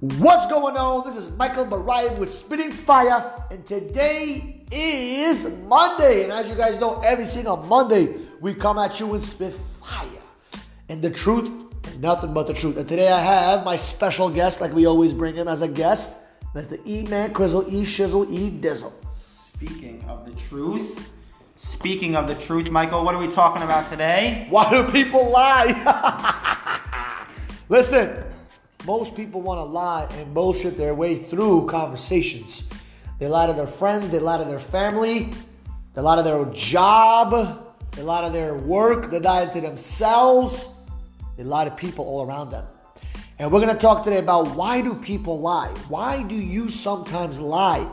What's going on? This is Michael Barayev with Spitting Fire, and today is Monday. And as you guys know, every single Monday we come at you and spit fire and the truth, nothing but the truth. And today I have my special guest, like we always bring him as a guest. That's the E Man Crizzle, E Shizzle, E Dizzle. Speaking of the truth, speaking of the truth, Michael, what are we talking about today? Why do people lie? Listen, most people want to lie and bullshit their way through conversations. They lie to their friends, they lie to their family, they lie to their job, they lie to their work, they lie to themselves, they lie to people all around them. And we're going to talk today about why do people lie? Why do you sometimes lie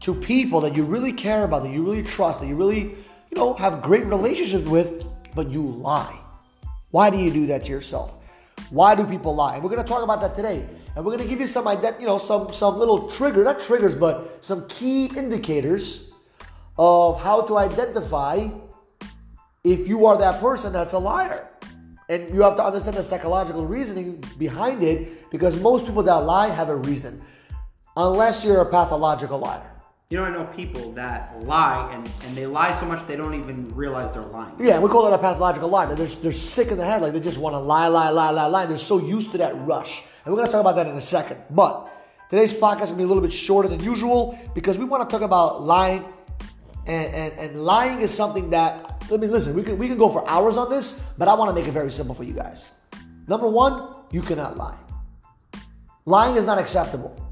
to people that you really care about, that you really trust, that you really, you know, have great relationships with, but you lie? Why do you do that to yourself? Why do people lie? And we're going to talk about that today. And we're going to give you some, you know, some some little trigger, not triggers, but some key indicators of how to identify if you are that person that's a liar. And you have to understand the psychological reasoning behind it because most people that lie have a reason, unless you're a pathological liar. You know, I know people that lie and, and they lie so much they don't even realize they're lying. Yeah, we call it a pathological lie. They're, they're sick in the head, like they just want to lie, lie, lie, lie, lie. They're so used to that rush. And we're going to talk about that in a second. But today's podcast is going to be a little bit shorter than usual because we want to talk about lying. And, and, and lying is something that, let me listen, we can, we can go for hours on this, but I want to make it very simple for you guys. Number one, you cannot lie. Lying is not acceptable.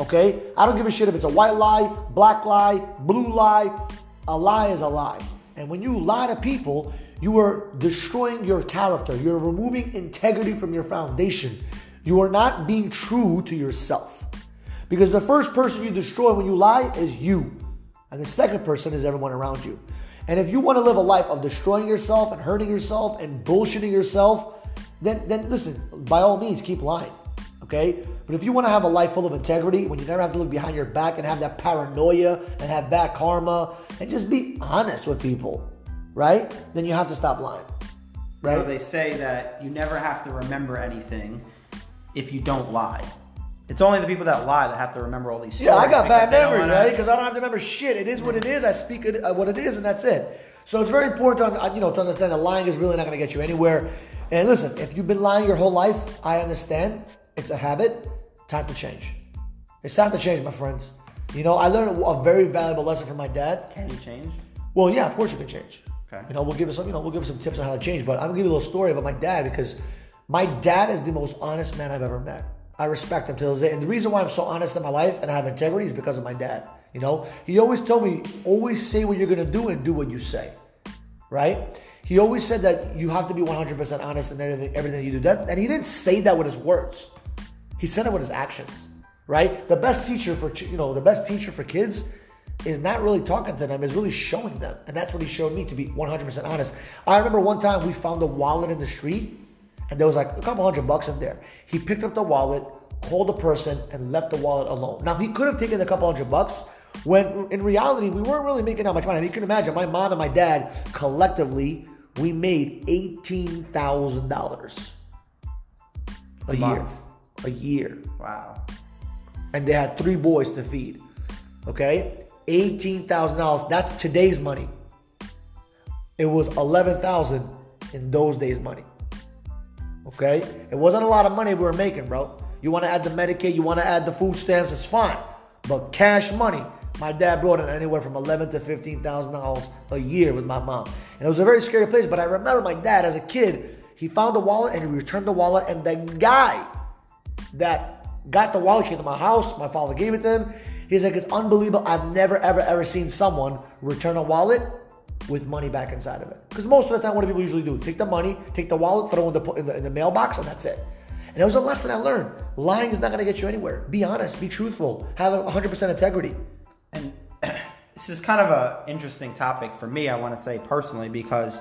Okay? I don't give a shit if it's a white lie, black lie, blue lie. A lie is a lie. And when you lie to people, you are destroying your character. You're removing integrity from your foundation. You are not being true to yourself. Because the first person you destroy when you lie is you. And the second person is everyone around you. And if you want to live a life of destroying yourself and hurting yourself and bullshitting yourself, then, then listen, by all means, keep lying. Okay? But if you want to have a life full of integrity, when you never have to look behind your back and have that paranoia and have bad karma and just be honest with people, right? Then you have to stop lying. Right? You know, they say that you never have to remember anything if you don't lie. It's only the people that lie that have to remember all these stories. Yeah, I got bad memory, wanna- right? Because I don't have to remember shit. It is what it is. I speak it uh, what it is, and that's it. So it's very important, to, uh, you know, to understand that lying is really not going to get you anywhere. And listen, if you've been lying your whole life, I understand. It's a habit. Time to change. It's time to change, my friends. You know, I learned a, very valuable lesson from my dad. Can you change? Well, yeah, of course you can change. Okay. You know, we'll give you some, you know, we'll give you some tips on how to change. But I'm gonna give you a little story about my dad because my dad is the most honest man I've ever met. I respect him till this day. And the reason why I'm so honest in my life and I have integrity is because of my dad. You know, he always told me, always say what you're gonna do and do what you say. Right? He always said that you have to be 100% honest in everything, everything you do. That, and he didn't say that with his words. He said it with his actions. Right? The best teacher for you know the best teacher for kids is not really talking to them, is really showing them. And that's what he showed me to be 100% honest. I remember one time we found a wallet in the street and there was like a couple hundred bucks in there. He picked up the wallet, called the person, and left the wallet alone. Now, he could have taken a couple hundred bucks when in reality, we weren't really making that much money. I mean, you can imagine my mom and my dad collectively, we made $18,000 a, A year. month. A year Wow. and they had three boys to feed. Okay, eighteen thousand dollars. That's today's money. It was eleven thousand in those days' money. Okay, it wasn't a lot of money we were making, bro. You want to add the Medicaid, you want to add the food stamps, it's fine. But cash money, my dad brought in anywhere from eleven to fifteen thousand dollars a year with my mom, and it was a very scary place. But I remember my dad as a kid. He found the wallet and he returned the wallet, and the guy that got the wallet came to my house. My father gave it to him. He's like, it's unbelievable. I've never, ever, ever seen someone return a wallet with money back inside of it. Because most of the time, what do people usually do? Take the money, take the wallet, throw it in the, in the, in the mailbox, and that's it. And it was a lesson I learned. Lying is not going to get you anywhere. Be honest, be truthful, have 100% integrity. And this is kind of an interesting topic for me, I want to say personally, because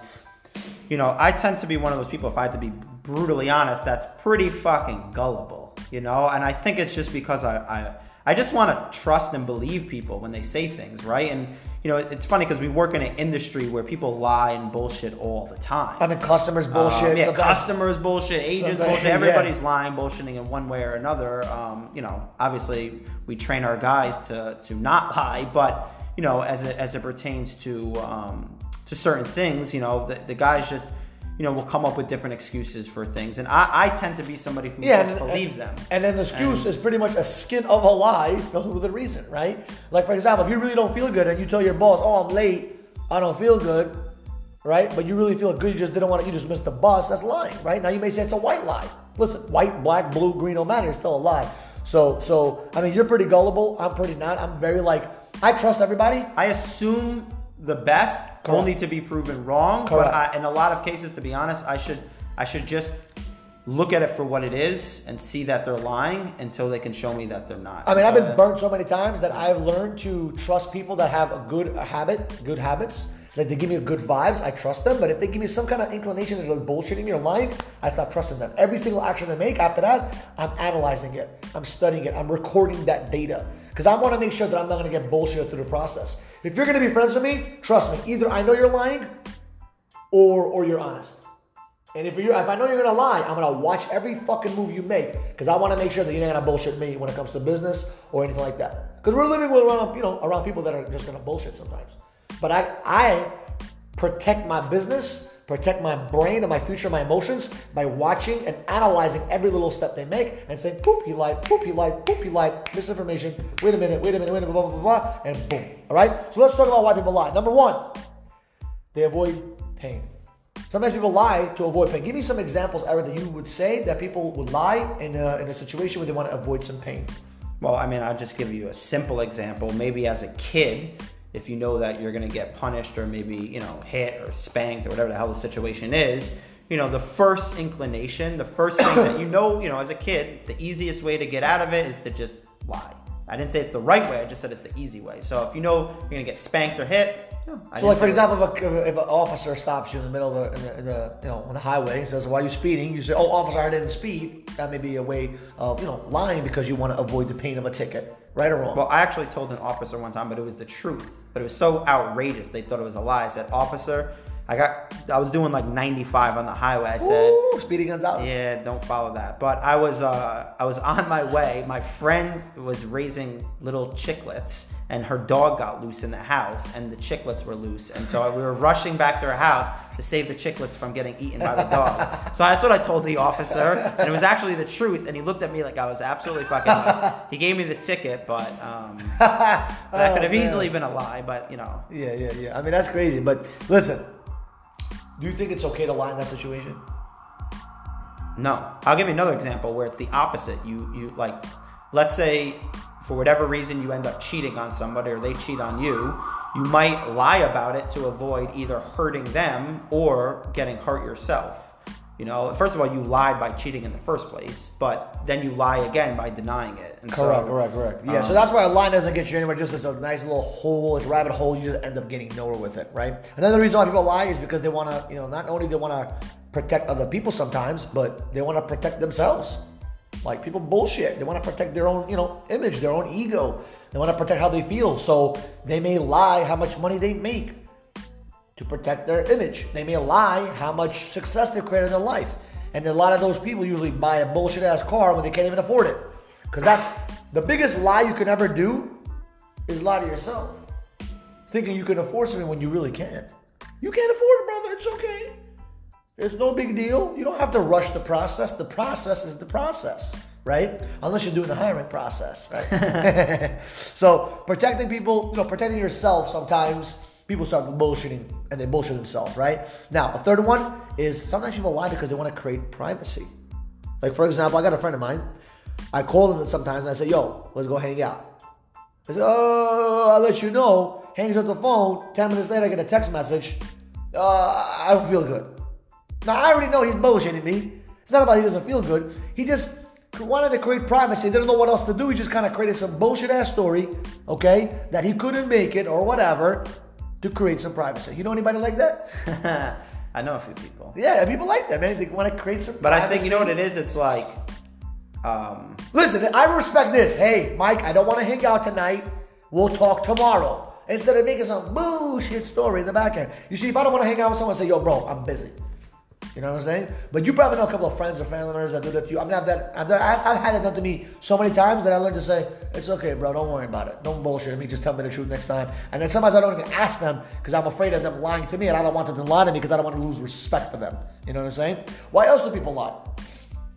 you know, I tend to be one of those people, if I had to be brutally honest, that's pretty fucking gullible, you know? And I think it's just because I, I, I just want to trust and believe people when they say things, right? And you know, it's funny because we work in an industry where people lie and bullshit all the time. I mean, customers bullshit. Um, yeah, customers bullshit, agents bullshit. yeah. Everybody's lying, bullshitting in one way or another. Um, you know, obviously we train our guys to to not lie, but you know, as it, as it pertains to um, to certain things, you know, the, the guys just you know will come up with different excuses for things, and I, I tend to be somebody who Yeah, just and, believes and, them. And then the excuse is pretty much a skin of a lie filled with a reason, right? Like for example, if you really don't feel good and you tell your boss, "Oh, I'm late. I don't feel good," right? But you really feel good. You just didn't want to. You just missed the bus. That's lying, right? Now you may say it's a white lie. Listen, white, black, blue, green, no matter. It's still a lie. So, so I mean, you're pretty gullible. I'm pretty not. I'm very like I trust everybody. I assume the best, Correct. only to be proven wrong. Correct. But I, in a lot of cases, to be honest, I should I should just look at it for what it is and see that they're lying until they can show me that they're not. I mean, I've been Uh, burnt so many times that I've learned to trust people that have a good habit, good habits. Like they give me good vibes, I trust them. But if they give me some kind of inclination that they're bullshitting me or lying, I stop trusting them. Every single action they make after that, I'm analyzing it, I'm studying it, I'm recording that data. Because I want to make sure that I'm not going to get bullshit through the process. If you're going to be friends with me, trust me. Either I know you're lying, or or you're honest. And if you if I know you're gonna lie, I'm gonna watch every fucking move you make because I want to make sure that you're not gonna bullshit me when it comes to business or anything like that. Because we're living with around you know around people that are just gonna bullshit sometimes. But I I protect my business, protect my brain and my future, my emotions by watching and analyzing every little step they make and saying, poop, he lied, poop, he lied, poop, he lied, misinformation. Wait a minute, wait a minute, wait a minute, blah blah blah blah, and boom. All right. So let's talk about why people lie. Number one, they avoid pain. Sometimes people lie to avoid pain. Give me some examples, Eric, that you would say that people would lie in a, in a situation where they want to avoid some pain. Well, I mean, I'll just give you a simple example. Maybe as a kid, if you know that you're going to get punished or maybe, you know, hit or spanked or whatever the hell the situation is, you know, the first inclination, the first thing that you know, you know, as a kid, the easiest way to get out of it is to just lie. I didn't say it's the right way, I just said it's the easy way. So if you know you're going to get spanked or hit, no, So, like for example, if, a, if an officer stops you in the middle of the, in the, in the you know on the highway and says, "Why are you speeding?" You say, "Oh, officer, I didn't speed." That may be a way of you know lying because you want to avoid the pain of a ticket, right or wrong. Well, I actually told an officer one time, but it was the truth. But it was so outrageous, they thought it was a lie. Said, Officer, I got, I was doing like 95 on the highway. I said, Ooh, speeding Gonzalez. Yeah, don't follow that. But I was, uh, I was on my way. My friend was raising little chicklets, and her dog got loose in the house, and the chicklets were loose, and so we were rushing back to her house to save the chicklets from getting eaten by the dog. so that's what I told the officer, and it was actually the truth. And he looked at me like I was absolutely fucking nuts. He gave me the ticket, but um, that could have Oh, man. easily been a lie. But you know, Yeah, yeah, yeah. I mean, that's crazy. But listen, do you think it's okay to lie in that situation? No. I'll give you another example where it's the opposite. You you like let's say for whatever reason you end up cheating on somebody or they cheat on you, you might lie about it to avoid either hurting them or getting hurt yourself. You know, first of all, you lied by cheating in the first place, but then you lie again by denying it. And Correct, so, correct, correct. Yeah, so um, that's why a lie doesn't get you anywhere. Just it's a nice little hole, a rabbit hole. You just end up getting nowhere with it, right? Another reason why people lie is because they want to, you know, not only they want to protect other people sometimes, but they want to protect themselves. Like people bullshit. They want to protect their own, you know, image, their own ego. They want to protect how they feel. So they may lie how much money they make to protect their image. They may lie how much success they've created in their life. And a lot of those people usually buy a bullshit ass car when they can't even afford it. Because that's the biggest lie you can ever do is lie to yourself. Thinking you can afford something when you really can't. You can't afford it, brother. It's okay. It's no big deal. You don't have to rush the process. The process is the process, right? Unless you're doing the hiring process, right? so protecting people, you know, protecting yourself sometimes people start bullshitting and they bullshit themselves, right? Now, a third one is sometimes people lie because they want to create privacy. Like for example, I got a friend of mine. I call him sometimes and I say, "Yo, let's go hang out." I said, "Oh, I'll let you know." Hangs up the phone. Ten minutes later, I get a text message. Uh, I don't feel good. Now I already know he's bullshitting me. It's not about he doesn't feel good. He just wanted to create privacy. Didn't know what else to do. He just kind of created some bullshit ass story, okay, that he couldn't make it or whatever, to create some privacy. You know anybody like that? I know a few people. Yeah, people like that, man. They want to create some. But I think you know what it is. It's like um, Listen, I respect this. Hey, Mike, I don't want to hang out tonight. We'll talk tomorrow. Instead of making some bullshit story in the back end. You see, if I don't want to hang out with someone, say, yo, bro, I'm busy. You know what I'm saying? But you probably know a couple of friends or family members that do that to you. I mean, I've, done, I've, done, I've, I've had it done to me so many times that I learned to say, it's okay, bro, don't worry about it. Don't bullshit me, just tell me the truth next time. And then sometimes I don't even ask them because I'm afraid of them lying to me and I don't want them to lie to me because I don't want to lose respect for them. You know what I'm saying? Why else do people lie?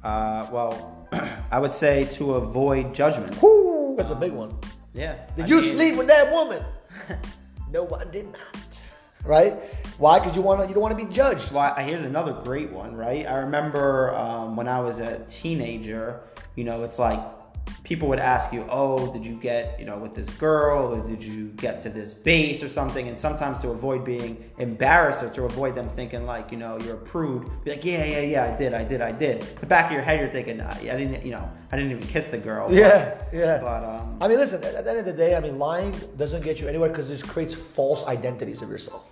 uh, well, I would say to avoid judgment. Whoo, that's a big one. Yeah. Did I you mean- sleep with that woman? no, I did not. Right? Why? Because you want to. You don't want to be judged. Well, here's another great one, right? I remember um, when I was a teenager, you know, it's like people would ask you, oh, did you get, you know, with this girl or did you get to this base or something? And sometimes to avoid being embarrassed or to avoid them thinking like, you know, you're a prude, be like, yeah, yeah, yeah, I did, I did, I did. The back of your head, you're thinking, I I didn't, you know, I didn't even kiss the girl. But- Yeah, yeah. But, um, I mean, listen. At the end of the day, I mean, lying doesn't get you anywhere because it creates false identities of yourself.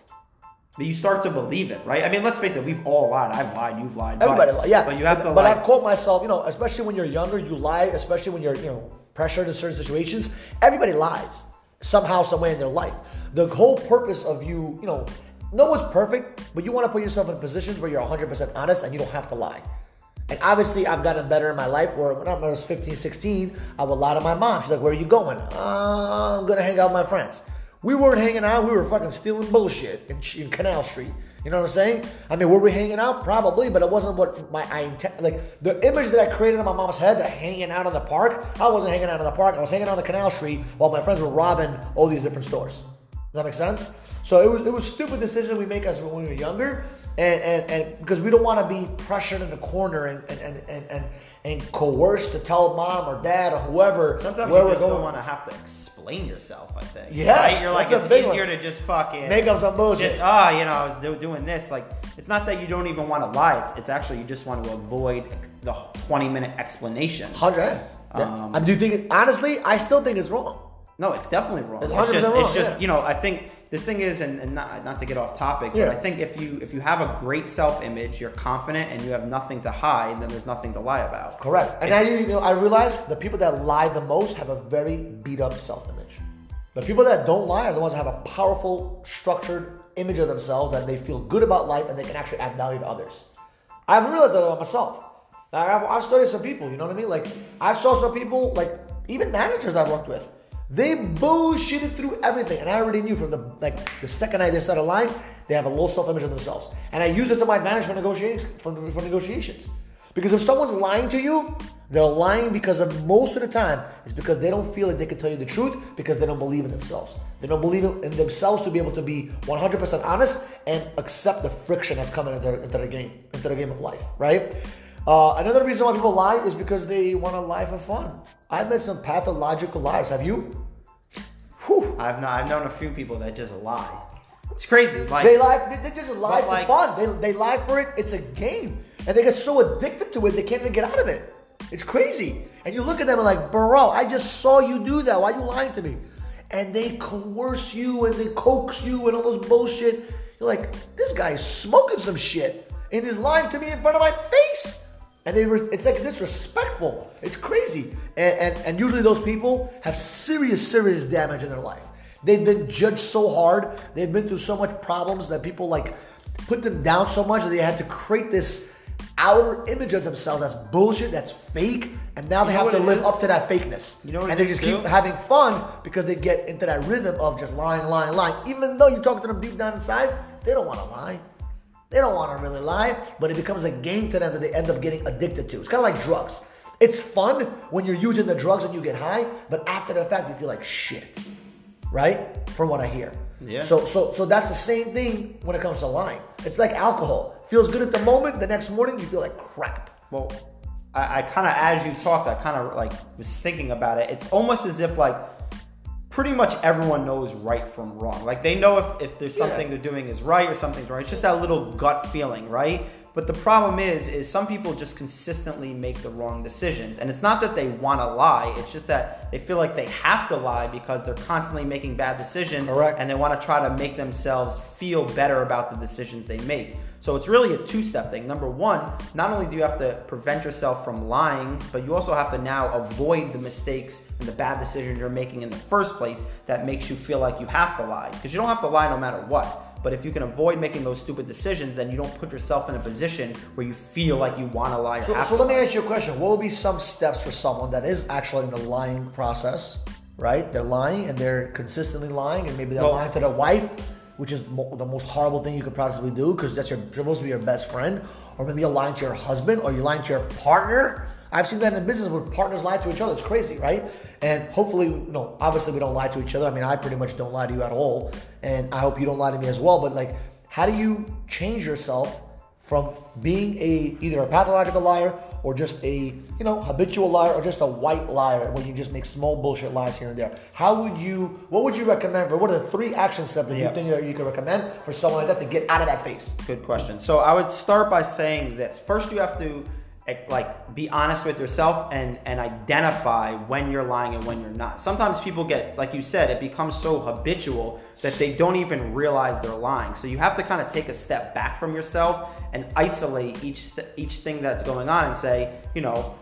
You start to believe it, right? I mean, let's face it, we've all lied. I've lied, you've lied. Everybody lie, yeah. But you have to But like, I've caught myself, you know, especially when you're younger, you lie. Especially when you're, you know, pressured in certain situations. Everybody lies somehow, some way in their life. The whole purpose of you, you know, no one's perfect, but you want to put yourself in positions where you're 100% honest and you don't have to lie. And obviously, I've gotten better in my life where when I was 15, 16, I would lie to my mom. She's like, Where are you going? Uh, I'm going to hang out with my friends. We weren't hanging out, we were fucking stealing bullshit in, in Canal Street. You know what I'm saying? I mean, were we hanging out? Probably, but it wasn't what my I. Like the image that I created in my mom's head, that hanging out in the park. I wasn't hanging out in the park. I was hanging out on the Canal Street while my friends were robbing all these different stores. Does that make sense? So it was it was stupid decision we make as when we were younger, and and, and because we don't want to be pressured in the corner and and and and, and, coerced to tell mom or dad or whoever Sometimes where you we're just don't going. want to have to explain yourself. I think. Yeah, Right? You're like that's a it's big easier to just fucking Make up some bullshit. Just ah, you know, I was do- doing this. Like it's not that you don't even want to lie. It's, it's actually you just want to avoid the 20 minute explanation. Hundred. Um, I do think? It, honestly, I still think it's wrong. No, it's definitely wrong. It's It's, 100% just, wrong, it's just yeah. you know, I think the thing is, and, and not, not to get off topic, Yeah. but I think if you if you have a great self image, you're confident, and you have nothing to hide, then there's nothing to lie about. Correct. And now you, know, I realize the people that lie the most have a very beat up self image. The people that don't lie are the ones that have a powerful, structured image of themselves that they feel good about life and they can actually add value to others. I've realized that about myself. I've, I've studied some people, you know what I mean? Like, I saw some people, like, even managers I've worked with, they bullshitted through everything. And I already knew from the, like, the second I they started lying, they have a low self image of themselves. And I use it to my advantage for negotiations. For, for negotiations. Because if someone's lying to you, they're lying because of most of the time it's because they don't feel like they can tell you the truth because they don't believe in themselves. They don't believe in themselves to be able to be 100% honest and accept the friction that's coming into their, into their game, into their game of life, right? Uh, another reason why people lie is because they want a lie for fun. I've met some pathological liars. Have you? Whew. I've not, I've known a few people that just lie. It's crazy. Like They lie. They, they just lie for like- fun. They, they lie for it. It's a game, and they get so addicted to it they can't even get out of it. It's crazy. And you look at them and like, bro, I just saw you do that. Why are you lying to me? And they coerce you and they coax you and all this bullshit. You're like, this guy is smoking some shit and he's lying to me in front of my face. And they, re- it's like disrespectful. It's crazy. And, and, and usually those people have serious, serious damage in their life. They've been judged so hard. They've been through so much problems that people like put them down so much that they had to create this outer image of themselves that's bullshit, that's fake, and now they You have to live is? up to that fakeness. You know what and they just keep having fun because they get into that rhythm of just lying, lying, lying. Even though you talk to them deep down inside, they don't want to lie. They don't want to really lie, but it becomes a game to them that they end up getting addicted to. It's kind of like drugs. It's fun when you're using the drugs and you get high, but after the fact, you feel like shit, right? From what I hear. Yeah. So, so, so that's the same thing when it comes to lying. It's like alcohol. Feels good at the moment. The next morning, you feel like crap. Well, I, I kind of, as you talked, I kind of like was thinking about it. It's almost as if like pretty much everyone knows right from wrong. Like they know if, if there's Yeah. something they're doing is right or something's wrong. It's just that little gut feeling, right? But the problem is, is some people just consistently make the wrong decisions, and it's not that they want to lie. It's just that they feel like they have to lie because they're constantly making bad decisions, Correct. and they want to try to make themselves feel better about the decisions they make. So it's really a two-step thing. Number one, not only do you have to prevent yourself from lying, but you also have to now avoid the mistakes and the bad decisions you're making in the first place that makes you feel like you have to lie. Because you don't have to lie no matter what. But if you can avoid making those stupid decisions, then you don't put yourself in a position where you feel like you want to lie So, so let me ask you a question. What would be some steps for someone that is actually in the lying process, right? They're lying and they're consistently lying, and maybe they're Well- lying to their wife, which is mo- the most horrible thing you could possibly do because that's your supposed to be your best friend, or maybe you're lying to your husband, or you're lying to your partner. I've seen that in business where partners lie to each other. It's crazy, right? And hopefully, no, obviously we don't lie to each other. I mean, I pretty much don't lie to you at all, and I hope you don't lie to me as well. But like, how do you change yourself from being a either a pathological liar or just a you know habitual liar or just a white liar where you just make small bullshit lies here and there how would you what would you recommend for what are the three action steps that Yeah. you think that you could recommend for someone like that to get out of that phase Good question. So I would start by saying this. First, you have to like be honest with yourself and and identify when you're lying and when you're not. Sometimes people get like you said, it becomes so habitual that they don't even realize they're lying. So you have to kind of take a step back from yourself and isolate each each thing that's going on and say, you know,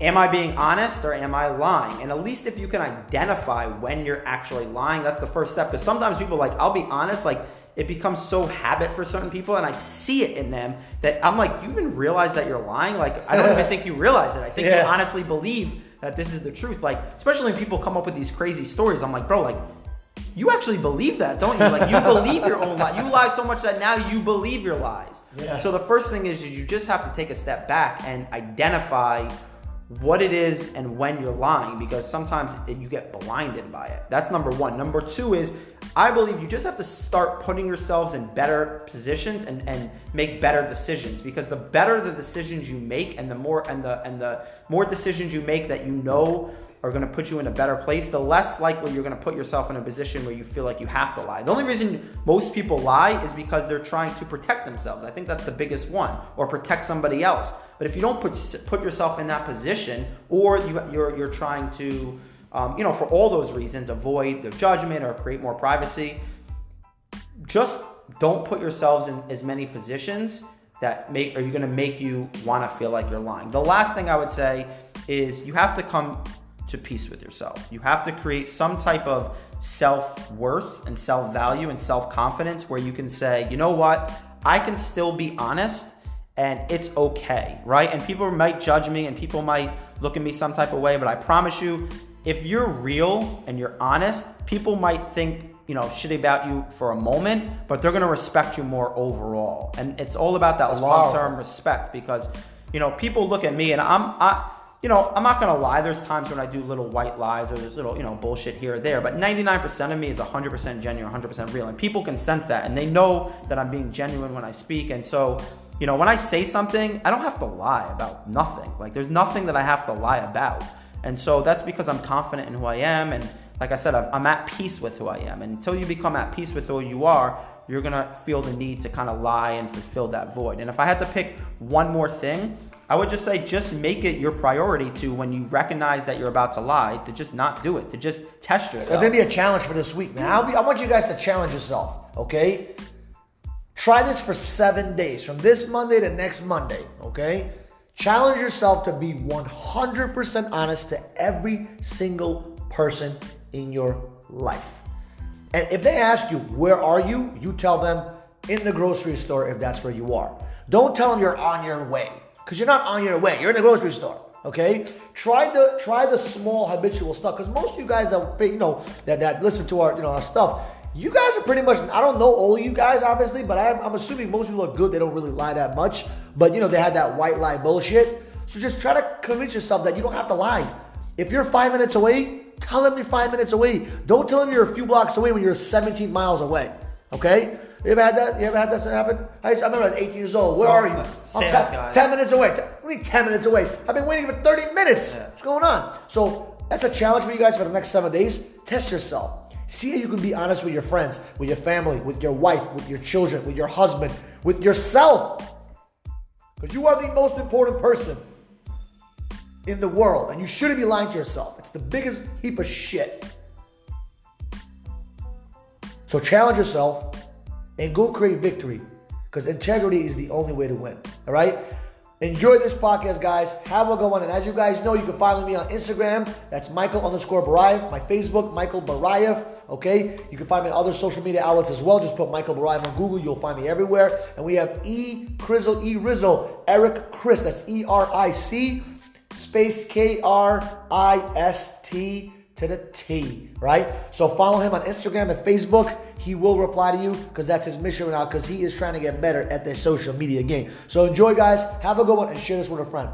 am I being honest or am I lying? And at least if you can identify when you're actually lying, that's the first step. Because sometimes people like, I'll be honest, like it becomes so habit for certain people, and I see it in them that I'm like, you even realize that you're lying? Like I don't even think you realize it. I think Yeah. you honestly believe that this is the truth. Like especially when people come up with these crazy stories, I'm like, bro, like. You actually believe that, don't you? Like you believe your own lie. You lie so much that now you believe your lies. Yeah. So the first thing is, is you just have to take a step back and identify what it is and when you're lying because sometimes you get blinded by it. That's number one. Number two is I believe you just have to start putting yourselves in better positions and, and make better decisions because the better the decisions you make and the more and the and the more decisions you make that you know are going to put you in a better place, the less likely you're going to put yourself in a position where you feel like you have to lie. The only reason most people lie is because they're trying to protect themselves. I think that's the biggest one, or protect somebody else. But if you don't put put yourself in that position, or you, you're you're trying to, um, you know, for all those reasons, avoid the judgment or create more privacy, just don't put yourselves in as many positions that make are you going to make you want to feel like you're lying. The last thing I would say is you have to come to peace with yourself. You have to create some type of self-worth and self-value and self-confidence where you can say, "You know what? I can still be honest and it's okay, right? And people might judge me and people might look at me some type of way, but I promise you, if you're real and you're honest, people might think, you know, shitty about you for a moment, but they're gonna respect you more overall. And it's all about that long-term respect because, you know, people look at me and I'm, I, you know, I'm not gonna lie. There's times when I do little white lies or there's little, you know, bullshit here or there. But 99% of me is 100% genuine, 100% real, and people can sense that, and they know that I'm being genuine when I speak. And so, you know, when I say something, I don't have to lie about nothing. Like, there's nothing that I have to lie about. And so that's because I'm confident in who I am, and like I said, I'm at peace with who I am. And until you become at peace with who you are, you're gonna feel the need to kind of lie and fulfill that void. And if I had to pick one more thing, I would just say just make it your priority to when you recognize that you're about to lie, to just not do it, to just test yourself. gonna be a challenge for this week, man. Be, I want you guys to challenge yourself, okay? Try this for seven days, from this Monday to next Monday, okay? Challenge yourself to be 100% honest to every single person in your life. And if they ask you, where are you? You tell them in the grocery store if that's where you are. Don't tell them you're on your way, because you're not on your way. You're in the grocery store. Okay? Try the try the small habitual stuff. Because most of you guys that you know that, that listen to our you know our stuff, you guys are pretty much I don't know all of you guys, obviously, but I'm, I'm assuming most people are good, they don't really lie that much. But you know, they had that white lie bullshit. So just try to convince yourself that you don't have to lie. If you're five minutes away, tell them you're five minutes away. Don't tell them you're a few blocks away when you're 17 miles away. Okay? You ever had that? You ever had that happen? I, used- I remember I was 18 years old. Where Oh, are you? I'm sales 10, 10 minutes away. What do you 10 minutes away? I've been waiting for 30 minutes. Yeah. What's going on? So that's a challenge for you guys for the next seven days. Test yourself. See how you can be honest with your friends, with your family, with your wife, with your children, with your husband, with yourself. Because you are the most important person in the world, and you shouldn't be lying to yourself. It's the biggest heap of shit. So challenge yourself and go create victory because integrity is the only way to win. All right? Enjoy this podcast, guys. Have a good one. And as you guys know, you can follow me on Instagram. That's Michael underscore Barayev. My Facebook, Michael Barayev. Okay? You can find me on other social media outlets as well. Just put Michael Barayev on Google. You'll find me everywhere. And we have E Krizzle, E Rizzle, Eric Chris. That's E R I C space K R I S T to the T, right? So follow him on Instagram and Facebook. He will reply to you because that's his mission right now because he is trying to get better at the social media game. So enjoy, guys. Have a good one and share this with a friend.